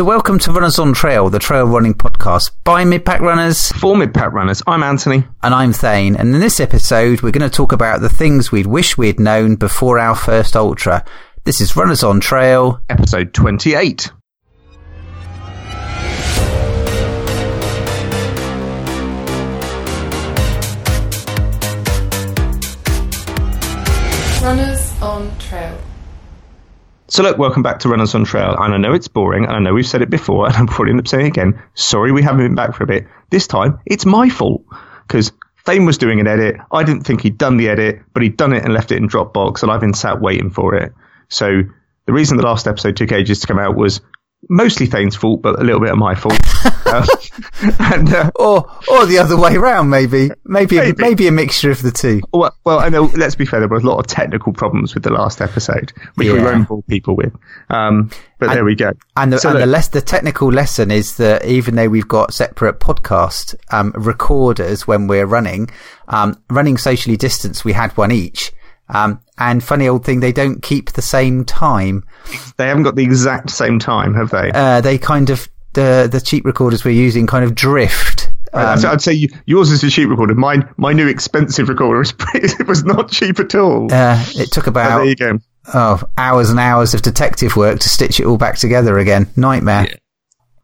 So, welcome to Runners on Trail, the trail running podcast by mid pack runners. For mid pack runners, I'm Anthony. And I'm Thane. And in this episode, we're going to talk about the things we'd wish we'd known before our first ultra. This is Runners on Trail, episode 28. Runners on Trail. So look, welcome back to Runners on Trail. And I know it's boring, and I know we've said it before, and I'm probably end up saying it again. Sorry we haven't been back for a bit. This time, it's my fault. Because Thane was doing an edit. I didn't think he'd done the edit, but he'd done it and left it in Dropbox, and I've been sat waiting for it. So the reason the last episode took ages to come out was mostly Thane's fault, but a little bit of my fault. uh, and, uh, or or the other way around, maybe. Maybe maybe. A, maybe a mixture of the two. Well, well, I know. Let's be fair. There were a lot of technical problems with the last episode, which yeah. we won't bore people with. Um, but and, there we go. And the, so and look, the, less, the technical lesson is that even though we've got separate podcast um, recorders when we're running, um, running socially distanced, we had one each. Um, and funny old thing, they don't keep the same time. They haven't got the exact same time, have they? Uh, they kind of, the, the cheap recorders we're using kind of drift. Um, I'd say yours is a cheap recorder. Mine, my new expensive recorder was it was not cheap at all. Uh, it took about, there you go. Oh, hours and hours of detective work to stitch it all back together again. Nightmare. Yeah.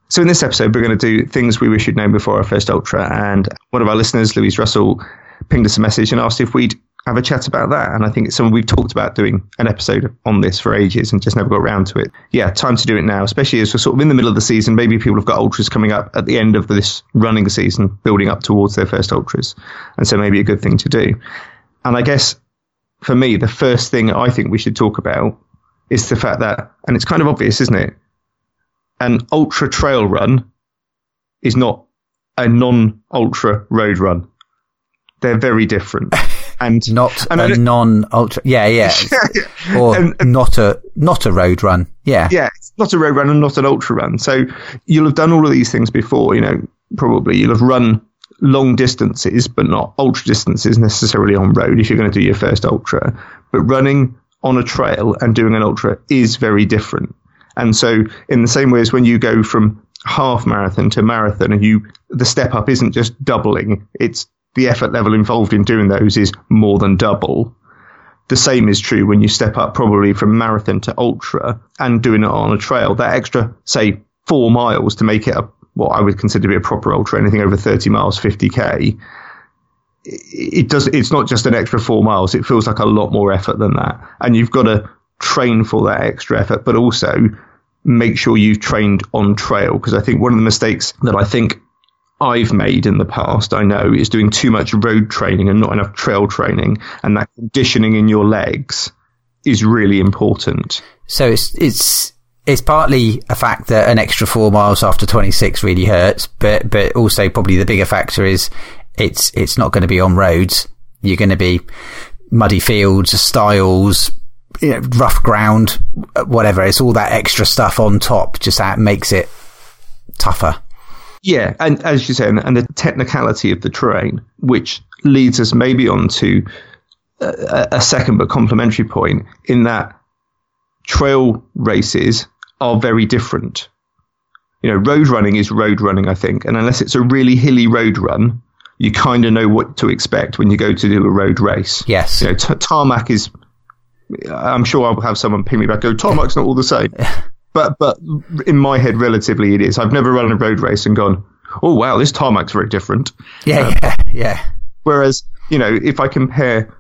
So in this episode, we're going to do things we wish we'd known before our first ultra. And one of our listeners, Louise Russell, pinged us a message and asked if we'd have a chat about that. And I think it's something we've talked about doing an episode on this for ages and just never got around to it. Yeah, time to do it now, especially as we're sort of in the middle of the season. Maybe people have got ultras coming up at the end of this running season, building up towards their first ultras. And so maybe a good thing to do. And I guess for me, the first thing I think we should talk about is the fact that, and it's kind of obvious, isn't it? An ultra trail run is not a non ultra road run. They're very different. and not and a non ultra. Yeah, yeah, yeah. or and, and, not a not a road run. Yeah, yeah, not a road run and not an ultra run. So you'll have done all of these things before. You know, probably you'll have run long distances, but not ultra distances necessarily on road if you're going to do your first ultra. But running on a trail and doing an ultra is very different. And so, in the same way as when you go from half marathon to marathon, and you the step up isn't just doubling; it's the effort level involved in doing those is more than double. The same is true when you step up probably from marathon to ultra and doing it on a trail. That extra, say, four miles to make it a, what I would consider to be a proper ultra, anything over 30 miles, 50k. It does, it's not just an extra four miles. It feels like a lot more effort than that. And you've got to train for that extra effort, but also make sure you've trained on trail. Because I think one of the mistakes that I think I've made in the past, I know, is doing too much road training and not enough trail training, and that conditioning in your legs is really important. So it's it's it's partly a fact that an extra four miles after 26 really hurts, but but also probably the bigger factor is it's it's not going to be on roads. You're going to be muddy fields, stiles, you know, rough ground, whatever. It's all that extra stuff on top, just that makes it tougher. Yeah, and as you say, and, the technicality of the terrain, which leads us maybe on to a, a second but complementary point in that trail races are very different. You know, road running is road running, I think, and unless it's a really hilly road run, you kind of know what to expect when you go to do a road race. Yes. You know, t- tarmac is. I'm sure I'll have someone ping me back. Go, tarmac's not all the same. but but in my head, relatively, it is. I've never run a road race and gone, oh wow, this tarmac's very different. Yeah, um, yeah, yeah. Whereas you know, if I compare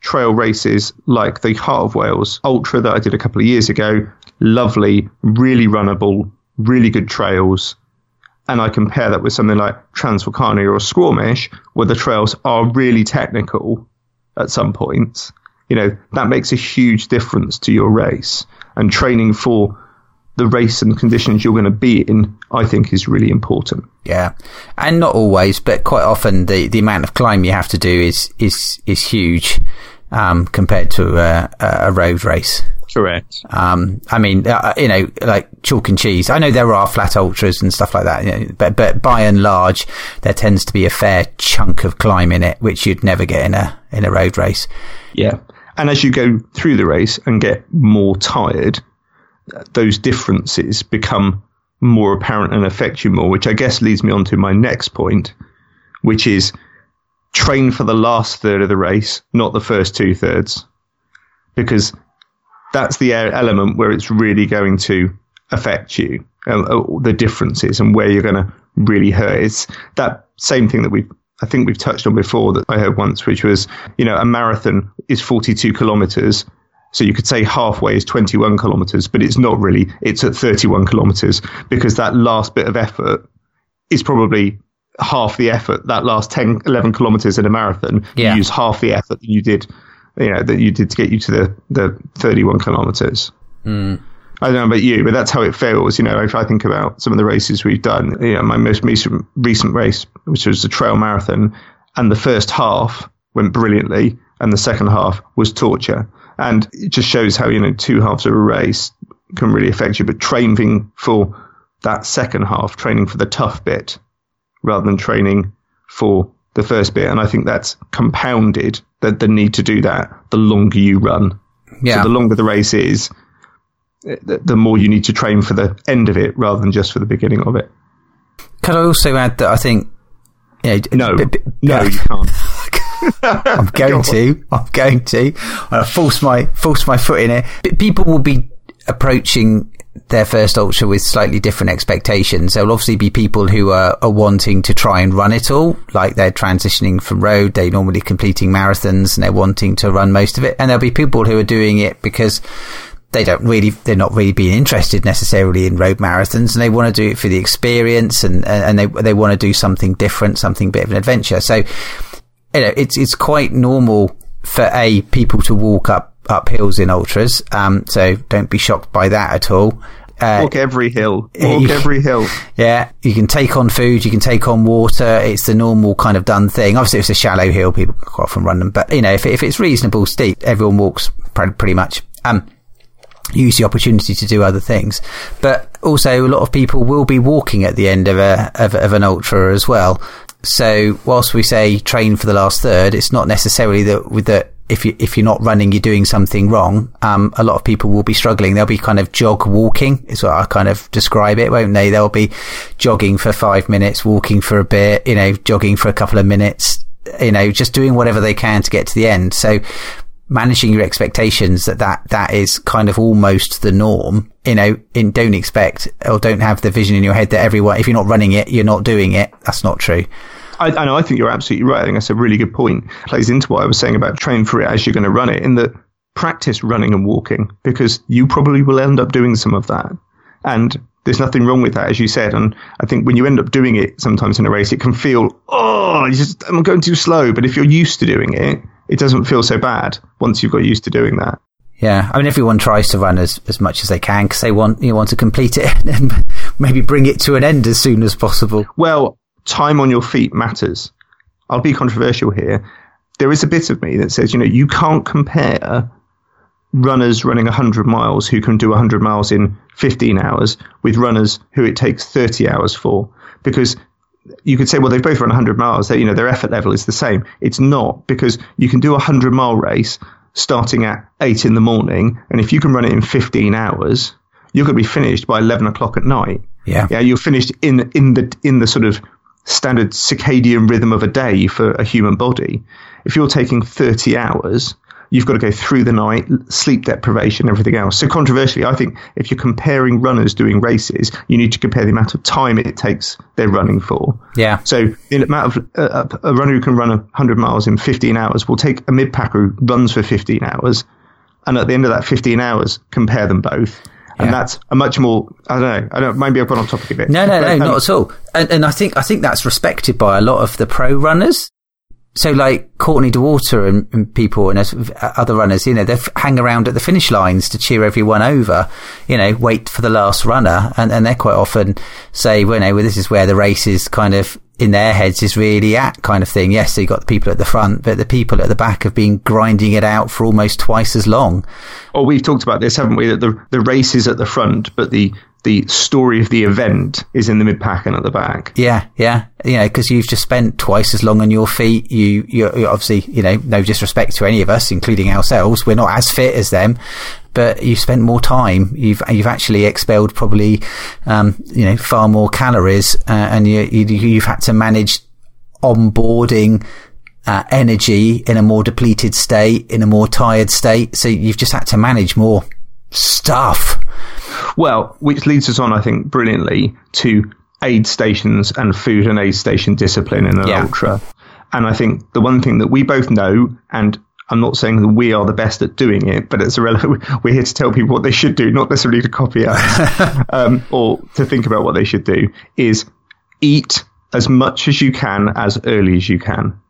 trail races like the Heart of Wales Ultra that I did a couple of years ago, lovely, really runnable, really good trails. And I compare that with something like Transvolcania or Squamish, where the trails are really technical at some points. You know, that makes a huge difference to your race. And training for the race and conditions you're going to be in, I think is really important. Yeah. And not always, but quite often the, the amount of climb you have to do is, is, is huge, um, compared to a, a road race. Correct. Um, I mean, uh, you know, like chalk and cheese. I know there are flat ultras and stuff like that, you know, but, but by and large, there tends to be a fair chunk of climb in it, which you'd never get in a, in a road race. Yeah. And as you go through the race and get more tired, those differences become more apparent and affect you more, which I guess leads me on to my next point, which is train for the last third of the race, not the first two thirds, because that's the element where it's really going to affect you, uh, the differences and where you're going to really hurt. It's that same thing that we've I think we've touched on before that I heard once, which was, you know, a marathon is 42 kilometers. So you could say halfway is 21 kilometers, but it's not really. It's at 31 kilometers because that last bit of effort is probably half the effort. That last 10, 11 kilometers in a marathon, yeah. you use half the effort that you did, you know, that you did to get you to the, the 31 kilometers. Mm. I don't know about you, but that's how it feels. You know, if I think about some of the races we've done, you know, my most recent, recent race, which was the trail marathon, and the first half went brilliantly, and the second half was torture. And it just shows how, you know, two halves of a race can really affect you. But training for that second half, training for the tough bit rather than training for the first bit. And I think that's compounded the, the need to do that the longer you run. Yeah. So the longer the race is, the, the more you need to train for the end of it rather than just for the beginning of it. Can I also add that I think you know, no, b- b- no, you can't. I'm going to. I'm going to. I force my force my foot in it. People will be approaching their first ultra with slightly different expectations. There will obviously be people who are, are wanting to try and run it all, like they're transitioning from road. They're normally completing marathons and they're wanting to run most of it. And there'll be people who are doing it because they don't really, they're not really being interested necessarily in road marathons and they want to do it for the experience and, and they, they want to do something different, something bit of an adventure. So, you know, it's, it's quite normal for a people to walk up, up hills in ultras. Um, so don't be shocked by that at all. Uh, walk every hill. Walk you, every hill. Yeah, you can take on food, you can take on water. It's the normal kind of done thing. Obviously, if it's a shallow hill, people can quite often run them. But you know, if if it's reasonable steep, everyone walks pretty much. Um, use the opportunity to do other things. But also, a lot of people will be walking at the end of a of, of an ultra as well. So, whilst we say train for the last third, it's not necessarily that with that if you if you're not running, you're doing something wrong. Um, a lot of people will be struggling. They'll be kind of jog walking, is what I kind of describe it, won't they? They'll be jogging for five minutes, walking for a bit, you know, jogging for a couple of minutes, you know, just doing whatever they can to get to the end. So managing your expectations that, that that is kind of almost the norm. You know, in don't expect or don't have the vision in your head that everyone, if you're not running it, you're not doing it. That's not true. I, I know. I think you're absolutely right. I think that's a really good point. Plays into what I was saying about train for it as you're going to run it. In that practice running and walking because you probably will end up doing some of that. And there's nothing wrong with that, as you said. And I think when you end up doing it sometimes in a race, it can feel, oh, just, I'm going too slow. But if you're used to doing it, it doesn't feel so bad once you've got used to doing that. Yeah, I mean, everyone tries to run as, as much as they can because they want you want to complete it and maybe bring it to an end as soon as possible. Well, time on your feet matters. I'll be controversial here. There is a bit of me that says, you know, you can't compare runners running 100 miles who can do 100 miles in 15 hours with runners who it takes 30 hours for because you could say, well, they've both run 100 miles. That you know, their effort level is the same. It's not because you can do a 100 mile race starting at eight in the morning, and if you can run it in 15 hours, you're going to be finished by 11 o'clock at night. Yeah, yeah, you're finished in in the in the sort of standard circadian rhythm of a day for a human body. If you're taking 30 hours, you've got to go through the night, sleep deprivation, everything else. So controversially, I think if you're comparing runners doing races, you need to compare the amount of time it takes they're running for. Yeah. So the amount of uh, a runner who can run 100 miles in 15 hours will take a mid packer who runs for 15 hours, and at the end of that 15 hours, compare them both. And yeah. that's a much more, I don't know, I don't, maybe I've gone off topic a bit. No, no, but, no, um, not at all. And, and I think, I think that's respected by a lot of the pro runners so like Courtney Dauwalter and, and, people and other runners, you know, they hang around at the finish lines to cheer everyone over, you know, wait for the last runner. And, and they quite often say, well, you know, well, this is where the race is kind of in their heads is really at kind of thing. Yes, you got the people at the front, but the people at the back have been grinding it out for almost twice as long. Oh, we've talked about this, haven't we? That the, the race is at the front, but the, the story of the event is in the mid pack and at the back. Yeah, yeah, you know, because you've just spent twice as long on your feet. You, you're, obviously, you know, no disrespect to any of us, including ourselves. We're not as fit as them, but you've spent more time. You've you've actually expelled probably, um, you know, far more calories, uh, and you, you have had to manage onboarding. Uh, energy in a more depleted state, in a more tired state. So you've just had to manage more stuff. Well, which leads us on, I think, brilliantly to aid stations and food and aid station discipline in an yeah. ultra. And I think the one thing that we both know, and I'm not saying that we are the best at doing it, but it's irrelevant. We're here to tell people what they should do, not necessarily to copy us um, or to think about what they should do, is eat as much as you can as early as you can.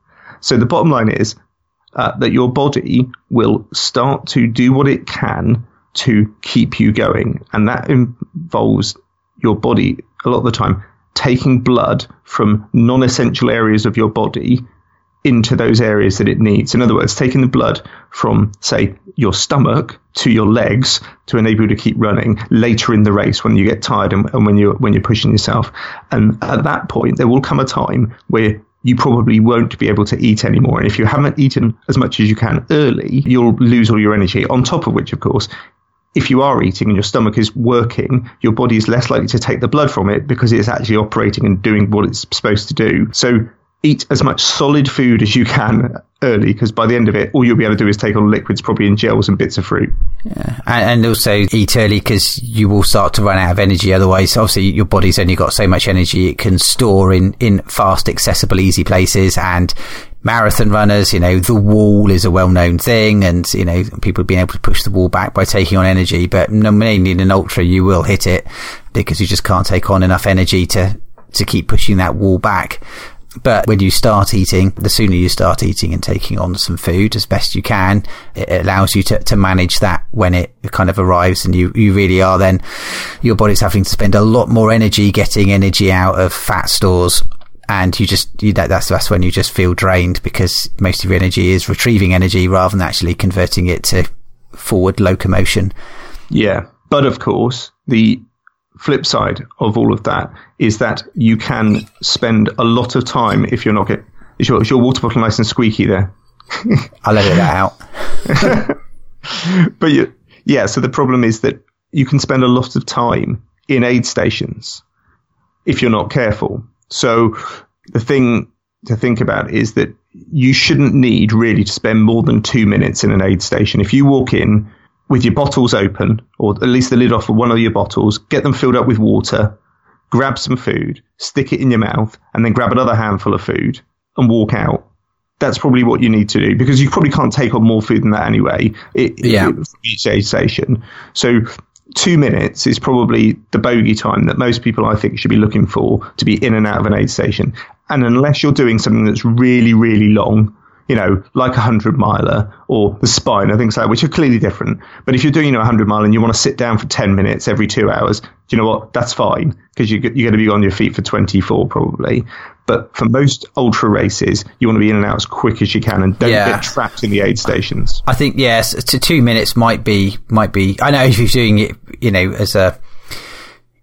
So the bottom line is uh, that your body will start to do what it can to keep you going. And that involves your body a lot of the time taking blood from non essential areas of your body into those areas that it needs. In other words, taking the blood from, say, your stomach to your legs to enable you to keep running later in the race when you get tired and, and when you're when you're pushing yourself. And at that point, there will come a time where you probably won't be able to eat anymore. And if you haven't eaten as much as you can early, you'll lose all your energy. On top of which, of course, if you are eating and your stomach is working, your body is less likely to take the blood from it because it's actually operating and doing what it's supposed to do. So eat as much solid food as you can early because by the end of it, all you'll be able to do is take on liquids, probably in gels and bits of fruit. Yeah. And, also eat early because you will start to run out of energy. Otherwise, obviously, your body's only got so much energy it can store in, in fast, accessible, easy places. And marathon runners, you know, the wall is a well-known thing and, you know, people being able to push the wall back by taking on energy. But mainly in an ultra, you will hit it because you just can't take on enough energy to, to keep pushing that wall back. But when you start eating, the sooner you start eating and taking on some food as best you can, it allows you to, to manage that when it kind of arrives and you, you really are then, your body's having to spend a lot more energy getting energy out of fat stores and you just you know, that's that's when you just feel drained because most of your energy is retrieving energy rather than actually converting it to forward locomotion. Yeah, but of course the flip side of all of that is that you can spend a lot of time if you're not get is your, is your water bottle nice and squeaky there. I'll edit that out. but you, yeah, so the problem is that you can spend a lot of time in aid stations if you're not careful. So the thing to think about is that you shouldn't need really to spend more than two minutes in an aid station. If you walk in with your bottles open, or at least the lid off of one of your bottles, get them filled up with water, grab some food, stick it in your mouth, and then grab another handful of food and walk out. That's probably what you need to do because you probably can't take on more food than that anyway. It, yeah. It, each aid station. So two minutes is probably the bogey time that most people I think should be looking for to be in and out of an aid station. And unless you're doing something that's really, really long, you know, like a hundred miler or the spine or things like that, which are clearly different. But if you're doing, you know, a hundred mile and you want to sit down for 10 minutes every two hours, do you know what? That's fine because you, you're going to be on your feet for 24 probably. But for most ultra races, you want to be in and out as quick as you can and don't yeah. get trapped in the aid stations. I think, yes, to two minutes might be, might be, I know if you're doing it, you know, as a,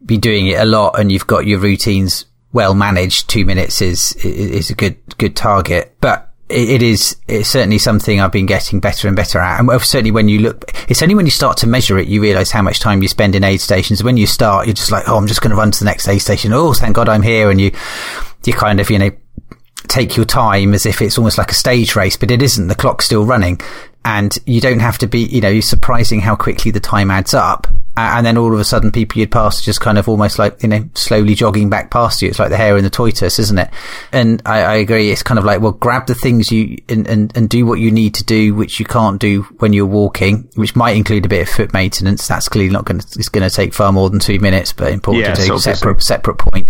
be doing it a lot and you've got your routines well managed, two minutes is, is a good, good target. But it is it's certainly something I've been getting better and better at. And certainly when you look, it's only when you start to measure it, you realize how much time you spend in aid stations. When you start, you're just like, oh, I'm just going to run to the next aid station. Oh, thank God I'm here. And you, you kind of, you know, take your time as if it's almost like a stage race, but it isn't. The clock's still running and you don't have to be, you know, surprising how quickly the time adds up and then all of a sudden people you'd pass are just kind of almost like you know slowly jogging back past you. It's like the hare in the tortoise isn't it? And I, I, agree. It's kind of like well grab the things you and, and, and do what you need to do which you can't do when you're walking which might include a bit of foot maintenance. That's clearly not going to it's going to take far more than two minutes but important yeah, to do. separate separate point.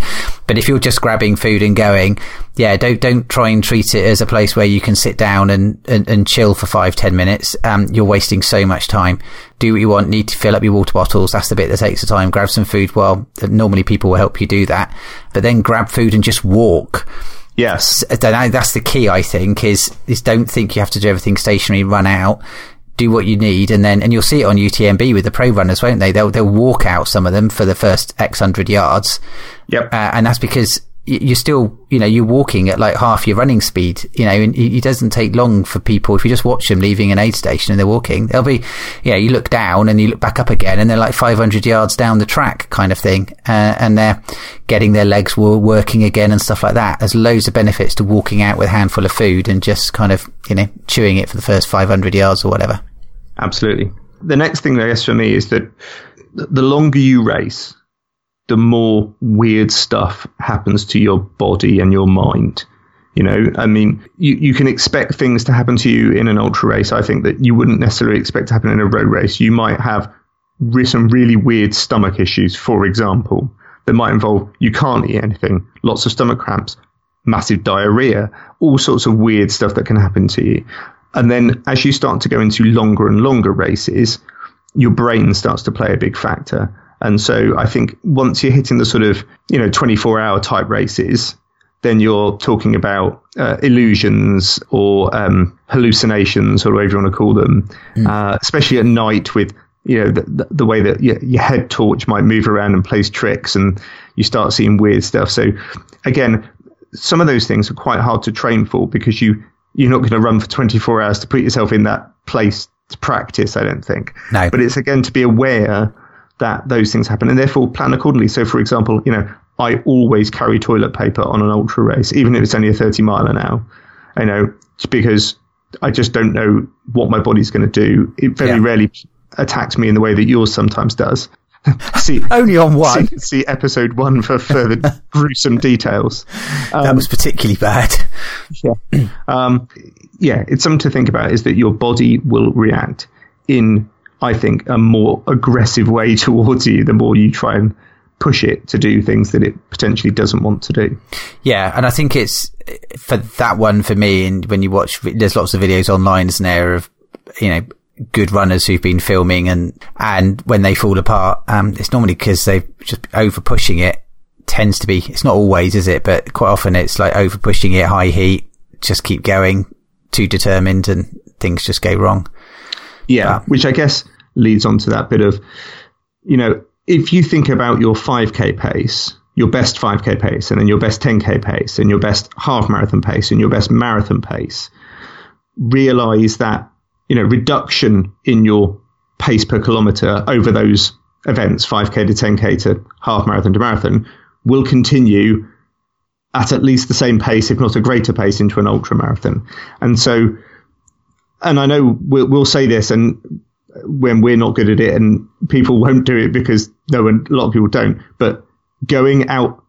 But if you're just grabbing food and going yeah, don't don't try and treat it as a place where you can sit down and, and, and chill for five ten minutes. Um, you're wasting so much time do what you want, need to fill up your water bottles. That's the bit that takes the time. Grab some food. Well, normally people will help you do that, but then grab food and just walk. Yes. That's the key, I think, is, is don't think you have to do everything stationary, run out. do what you need, and then and you'll see it on UTMB with the pro runners, won't they? They'll they'll walk out some of them for the first X hundred yards. Yep. Uh, and that's because you're still, you know, you're walking at like half your running speed, you know, and it doesn't take long for people. If you just watch them leaving an aid station and they're walking, they'll be, you know, you look down and you look back up again and they're like 500 yards down the track kind of thing. Uh, and they're getting their legs working again and stuff like that. There's loads of benefits to walking out with a handful of food and just kind of, you know, chewing it for the first 500 yards or whatever. Absolutely. The next thing, I guess, for me is that the longer you race, the more weird stuff happens to your body and your mind. You know, I mean, you, you can expect things to happen to you in an ultra race. I think that you wouldn't necessarily expect to happen in a road race. You might have some really weird stomach issues, for example, that might involve you can't eat anything, lots of stomach cramps, massive diarrhea, all sorts of weird stuff that can happen to you. And then as you start to go into longer and longer races, your brain starts to play a big factor. And so I think once you're hitting the sort of, you know, 24 hour type races, then you're talking about uh, illusions or um, hallucinations or whatever you want to call them, mm. uh, especially at night with, you know, the, the way that your, your, head torch might move around and plays tricks and you start seeing weird stuff. So again, some of those things are quite hard to train for because you, you're not going to run for 24 hours to put yourself in that place to practice, I don't think. No. But it's again to be aware that those things happen and therefore plan accordingly. So, for example, you know, I always carry toilet paper on an ultra race, even if it's only a 30 mile an hour, you know, because I just don't know what my body's going to do. It very yeah. rarely attacks me in the way that yours sometimes does. see, only on one. See, see episode one for further gruesome details. Um, that was particularly bad. Yeah. Um, yeah, it's something to think about is that your body will react in I think, a more aggressive way towards you the more you try and push it to do things that it potentially doesn't want to do. Yeah, and I think it's for that one for me. And when you watch, there's lots of videos online, isn't there, of you know good runners who've been filming and and when they fall apart, um, it's normally because they've just over pushing it. Tends to be. It's not always, is it? But quite often it's like over pushing it, high heat, just keep going, too determined, and things just go wrong. Yeah, which I guess leads on to that bit of, you know, if you think about your 5k pace, your best 5k pace, and then your best 10k pace, and your best half marathon pace, and your best marathon pace, realize that, you know, reduction in your pace per kilometer over those events, 5k to 10k to half marathon to marathon, will continue at at least the same pace, if not a greater pace, into an ultra marathon. And so and I know we'll, we'll say this, and when we're not good at it, and people won't do it because no one, a lot of people don't. But going out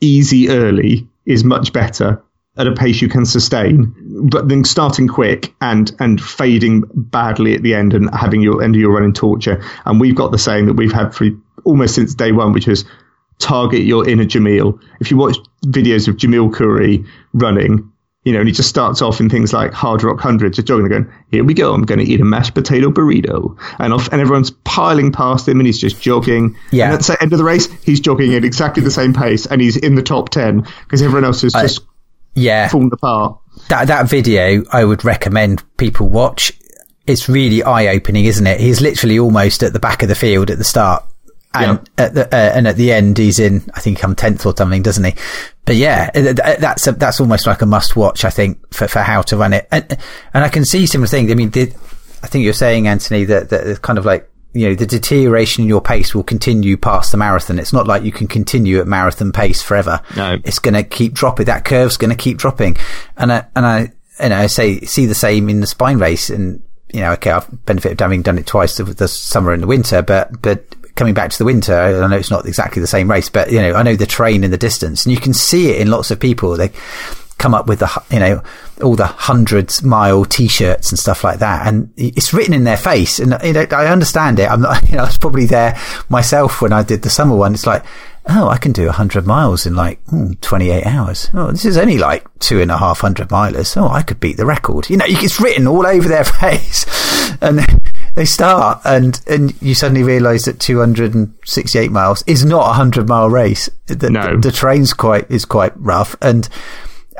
easy early is much better at a pace you can sustain, but then starting quick and and fading badly at the end and having your end of your running torture. And we've got the saying that we've had for almost since day one, which is target your inner Jamil. If you watch videos of Jamil Coury running, you know, and he just starts off in things like Hardrock Hundred, just jogging, going, "Here we go, I'm going to eat a mashed potato burrito," and off, and everyone's piling past him, and he's just jogging. Yeah. And at the end of the race, he's jogging at exactly the same pace, and he's in the top ten because everyone else is just yeah fallen apart. That that video, I would recommend people watch. It's really eye opening, isn't it? He's literally almost at the back of the field at the start and yeah. at the uh, and at the end he's in I think come tenth or something, doesn't he? But yeah, that's a, that's almost like a must watch, I think, for for how to run it. And and I can see similar things. I mean, did, I think you're saying, Anthony, that that it's kind of like you know the deterioration in your pace will continue past the marathon. It's not like you can continue at marathon pace forever. No, it's going to keep dropping. That curve's going to keep dropping. And I and I and I say see the same in the spine race and you know, okay, I've benefited of having done it twice the, the summer and the winter, but, but coming back to the winter, I know it's not exactly the same race, but you know, I know the train in the distance, and you can see it in lots of people. They come up with the you know all the hundreds mile t-shirts and stuff like that, and it's written in their face. And you know, I understand it. I'm not, you know, I was probably there myself when I did the summer one. It's like. Oh, I can do a 100 miles in like hmm, 28 hours. Oh, this is only like two and a half hundred milers. Oh, I could beat the record. You know, it's written all over their face. And they start and and you suddenly realise that 268 miles is not a hundred mile race. The, no. the, the train's quite is quite rough and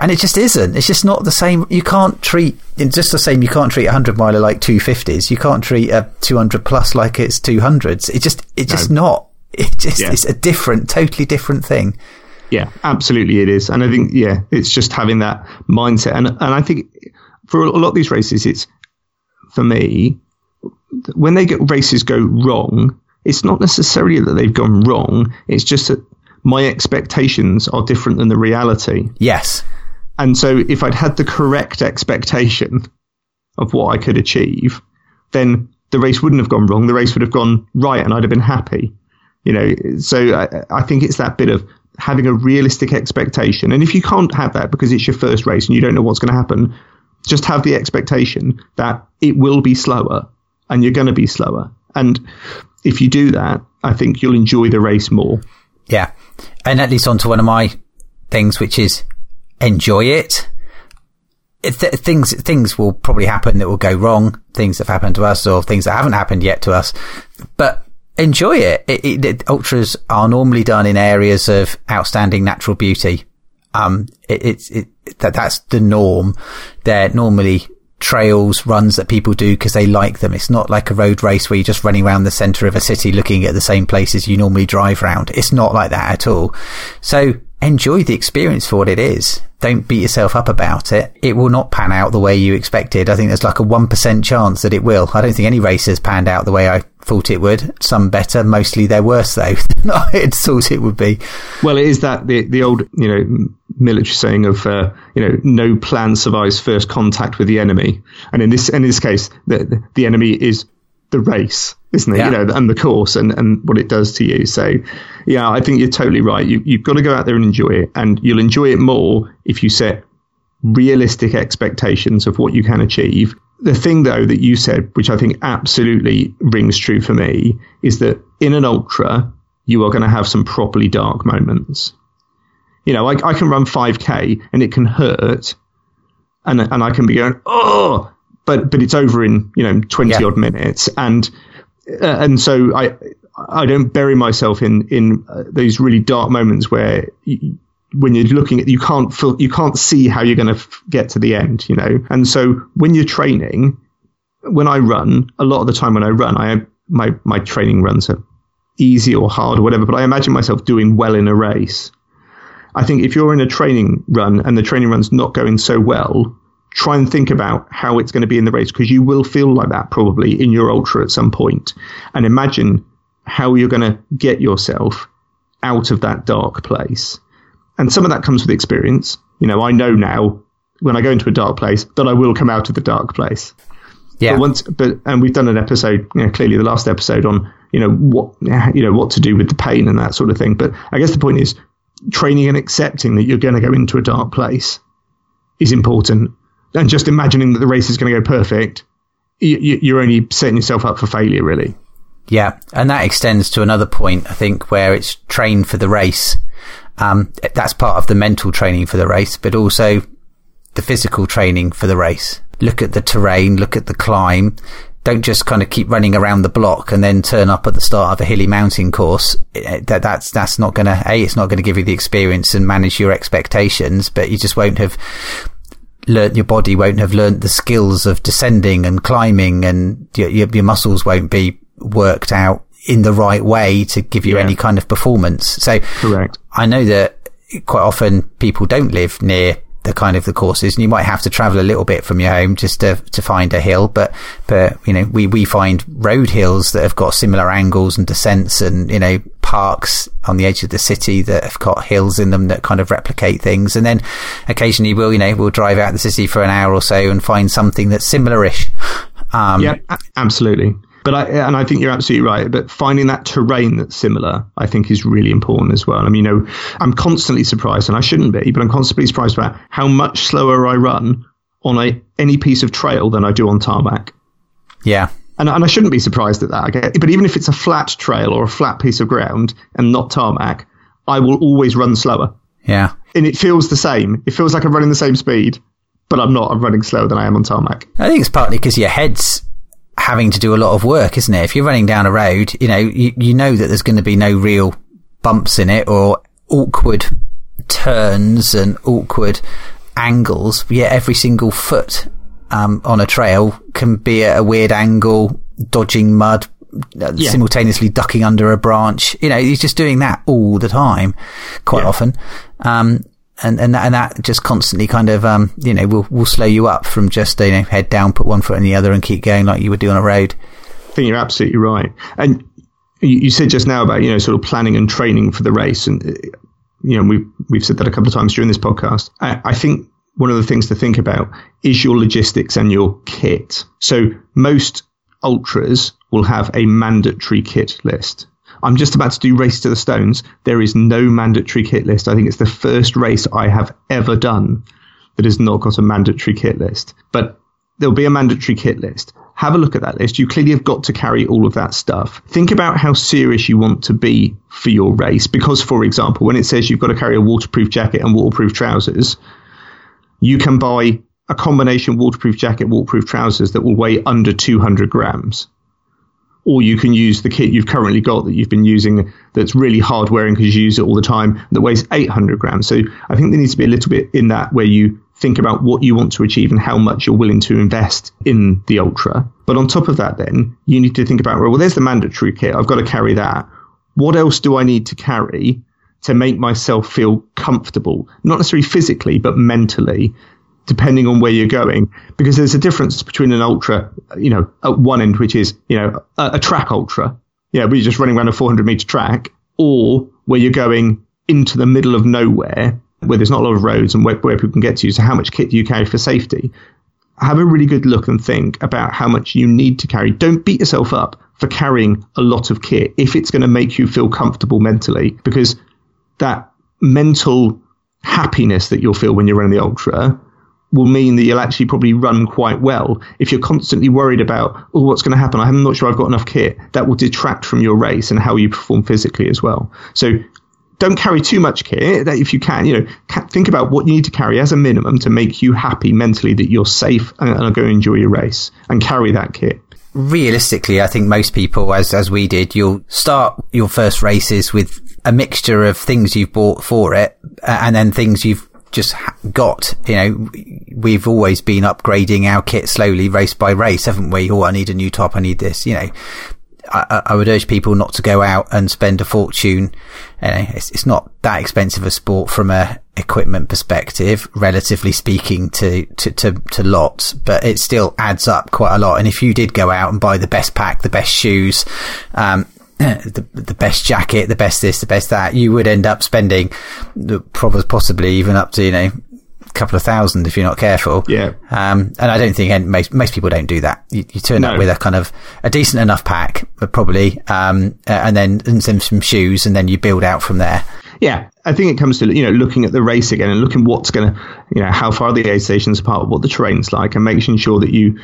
and it just isn't. It's just not the same. You can't treat it's just the same. You can't treat a hundred miler like two fifties. You can't treat a two hundred plus like it's two hundreds. It just it's just no. not. It just yeah. it's a different, totally different thing. Yeah, absolutely, it is. And I think yeah, it's just having that mindset. And and I think for a lot of these races, it's for me when they get races go wrong. It's not necessarily that they've gone wrong. It's just that my expectations are different than the reality. Yes. And so if I'd had the correct expectation of what I could achieve, then the race wouldn't have gone wrong. The race would have gone right and I'd have been happy. You know, so I, I think it's that bit of having a realistic expectation. And if you can't have that because it's your first race and you don't know what's going to happen, just have the expectation that it will be slower and you're going to be slower. And if you do that, I think you'll enjoy the race more. Yeah. And that leads on to one of my things, which is enjoy it. Th- things things will probably happen that will go wrong. Things that have happened to us, or things that haven't happened yet to us. But enjoy it. It, it, it. ultras are normally done in areas of outstanding natural beauty. Um, it's it, that that's the norm. They're normally trails, runs that people do because they like them. It's not like a road race where you're just running around the center of a city looking at the same places you normally drive around. It's not like that at all. So enjoy the experience for what it is. Don't beat yourself up about it. It will not pan out the way you expected. I think there's like a 1% chance that it will. I don't think any race has panned out the way I thought it would. Some better, mostly they're worse though than I thought it would be. Well, it is that the, the old, you know, military saying of, uh, you know, no plan survives first contact with the enemy. And in this, in this case, the, the enemy is the race, isn't it? Yeah. You know, and the course and, and what it does to you. So, yeah, I think you're totally right. You, you've got to go out there and enjoy it, and you'll enjoy it more if you set realistic expectations of what you can achieve. The thing, though, that you said, which I think absolutely rings true for me, is that in an ultra, you are going to have some properly dark moments. You know, I, I can run 5k and it can hurt, and and I can be going, oh, but but it's over in you know 20 yeah. odd minutes, and uh, and so I I don't bury myself in in uh, those really dark moments where you, when you're looking at you can't feel, you can't see how you're going to f- get to the end, you know. And so when you're training, when I run, a lot of the time when I run, I my my training runs are easy or hard or whatever, but I imagine myself doing well in a race. I think if you're in a training run and the training run's not going so well, try and think about how it's going to be in the race because you will feel like that probably in your ultra at some point and imagine how you're going to get yourself out of that dark place. And some of that comes with experience. You know, I know now when I go into a dark place that I will come out of the dark place. Yeah. But once, but and we've done an episode, you know, clearly the last episode on, you know, what, you know, what to do with the pain and that sort of thing. But I guess the point is, training and accepting that you're going to go into a dark place is important. And just imagining that the race is going to go perfect, you, are only setting yourself up for failure, really. Yeah, and that extends to another point, I think, where it's trained for the race. Um, that's part of the mental training for the race, but also the physical training for the race. Look at the terrain, look at the climb. Don't just kind of keep running around the block and then turn up at the start of a hilly mountain course. Eh, that, that's, that's not going to, A, it's not going to give you the experience and manage your expectations, but you just won't have learnt, your body won't have learnt the skills of descending and climbing and your, your, muscles won't be worked out in the right way to give you yeah. any kind of performance. So correct. I know that quite often people don't live near the kind of the courses and you might have to travel a little bit from your home just to, to find a hill. But, but, you know, we, we find road hills that have got similar angles and descents and, you know, parks on the edge of the city that have got hills in them that kind of replicate things. And then occasionally we'll, you know, we'll drive out the city for an hour or so and find something that's similar-ish. Um, yeah, absolutely. But I, and I think you're absolutely right. But finding that terrain that's similar, I think is really important as well. I mean, you know, I'm constantly surprised and I shouldn't be, but I'm constantly surprised about how much slower I run on a, any piece of trail than I do on tarmac. Yeah. And, and I shouldn't be surprised at that. But even if it's a flat trail or a flat piece of ground and not tarmac, I will always run slower. Yeah. And it feels the same. It feels like I'm running the same speed, but I'm not. I'm running slower than I am on tarmac. I think it's partly because your head's having to do a lot of work, isn't it? If you're running down a road, you know, you, you know that there's going to be no real bumps in it or awkward turns and awkward angles. Yeah, every single foot um, on a trail can be at a weird angle, dodging mud, uh, Yeah. simultaneously ducking under a branch. You know, he's just doing that all the time, quite Yeah. often. Um, and, and that, and that just constantly kind of, um, you know, will, will slow you up from just, you know, head down, put one foot in the other and keep going like you would do on a road. I think you're absolutely right. And you, you said just now about you know sort of planning and training for the race, and uh, you know we've we've said that a couple of times during this podcast. I, I think one of the things to think about is your logistics and your kit. So most ultras will have a mandatory kit list. I'm just about to do Race to the Stones. There is no mandatory kit list. I think it's the first race I have ever done that has not got a mandatory kit list. But there'll be a mandatory kit list. Have a look at that list. You clearly have got to carry all of that stuff. Think about how serious you want to be for your race. Because, for example, when it says you've got to carry a waterproof jacket and waterproof trousers, you can buy a combination waterproof jacket, waterproof trousers that will weigh under 200 grams. Or you can use the kit you've currently got that you've been using that's really hard wearing because you use it all the time that weighs 800 grams. So I think there needs to be a little bit in that where you think about what you want to achieve and how much you're willing to invest in the ultra. But on top of that, then you need to think about, well, there's the mandatory kit. I've got to carry that. What else do I need to carry to make myself feel comfortable? Not necessarily physically, but mentally depending on where you're going, because there's a difference between an ultra, you know, at one end, which is, you know, a, a track ultra, yeah, where you're just running around a 400 meter track, or where you're going into the middle of nowhere where there's not a lot of roads and where, where people can get to you. So how much kit do you carry for safety? Have a really good look and think about how much you need to carry. Don't beat yourself up for carrying a lot of kit if it's going to make you feel comfortable mentally, because that mental happiness that you'll feel when you're running the ultra will mean that you'll actually probably run quite well. If you're constantly worried about, oh, what's going to happen? I'm not sure I've got enough kit. That will detract from your race and how you perform physically as well. So don't carry too much kit. That if you can, you know, think about what you need to carry as a minimum to make you happy mentally that you're safe and, and are going to enjoy your race and carry that kit. Realistically, I think most people, as as we did, you'll start your first races with a mixture of things you've bought for it, and then things you've just got. You know, we've always been upgrading our kit slowly, race by race, haven't we? Oh, I need a new top. I need this. You know. I, I- would urge people not to go out and spend a fortune. Know, it's, it's not that expensive a sport from a equipment perspective, relatively speaking to, to, to, to lots, but it still adds up quite a lot. And if you did go out and buy the best pack, the best shoes, um, the, the best jacket, the best this, the best that, you would end up spending probably possibly even up to, you know, couple of thousand if you're not careful. Yeah. Um, and I don't think most, most people don't do that. You, you turn up with a kind of a decent enough pack, but probably, um, and then and some, some shoes and then you build out from there. Yeah, I think it comes to you know looking at the race again and looking what's going to you know how far the aid stations apart, what the terrain's like, and making sure that you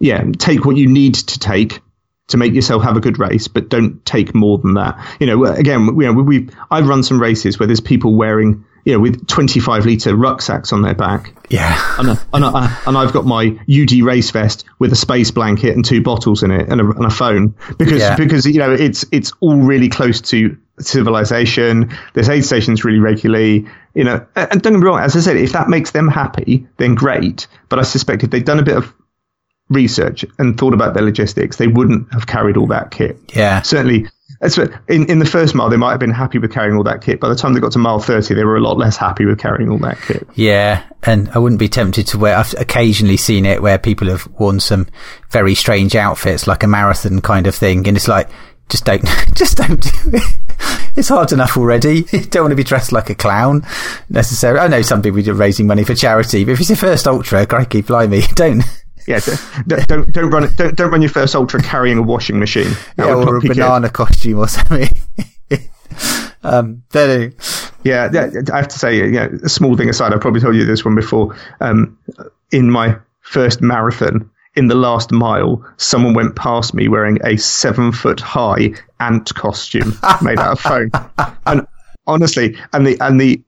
yeah take what you need to take to make yourself have a good race, but don't take more than that. You know, again, you know, we, we I've run some races where there's people wearing you know with 25 liter rucksacks on their back, Yeah. and, I- and, I- uh, and I've got my UD race vest with a space blanket and two bottles in it and a, and a phone because Yeah. because you know it's it's all really close to civilization. There's aid stations really regularly, you know. And and don't get me wrong, as I said, if that makes them happy, then great. But I suspect if they'd done a bit of research and thought about their logistics, they wouldn't have carried all that kit. Yeah. Certainly. In, in the first mile, they might have been happy with carrying all that kit. By the time they got to mile 30, they were a lot less happy with carrying all that kit. Yeah, and I wouldn't be tempted to wear. I've occasionally seen it where people have worn some very strange outfits, like a marathon kind of thing, and it's like, just don't, just don't do it. It's hard enough already. You don't want to be dressed like a clown necessarily. I know some people are raising money for charity, but if it's your first ultra, crikey, blimey, don't. Yeah, don't don't, don't run. Don't, don't run your first ultra carrying a washing machine. That Yeah, or a banana costume or something. um, then, Yeah, yeah, I have to say, yeah, a small thing aside, I've probably told you this one before. Um, in my first marathon, in the last mile, someone went past me wearing a seven foot high ant costume made out of foam. And honestly, and the and the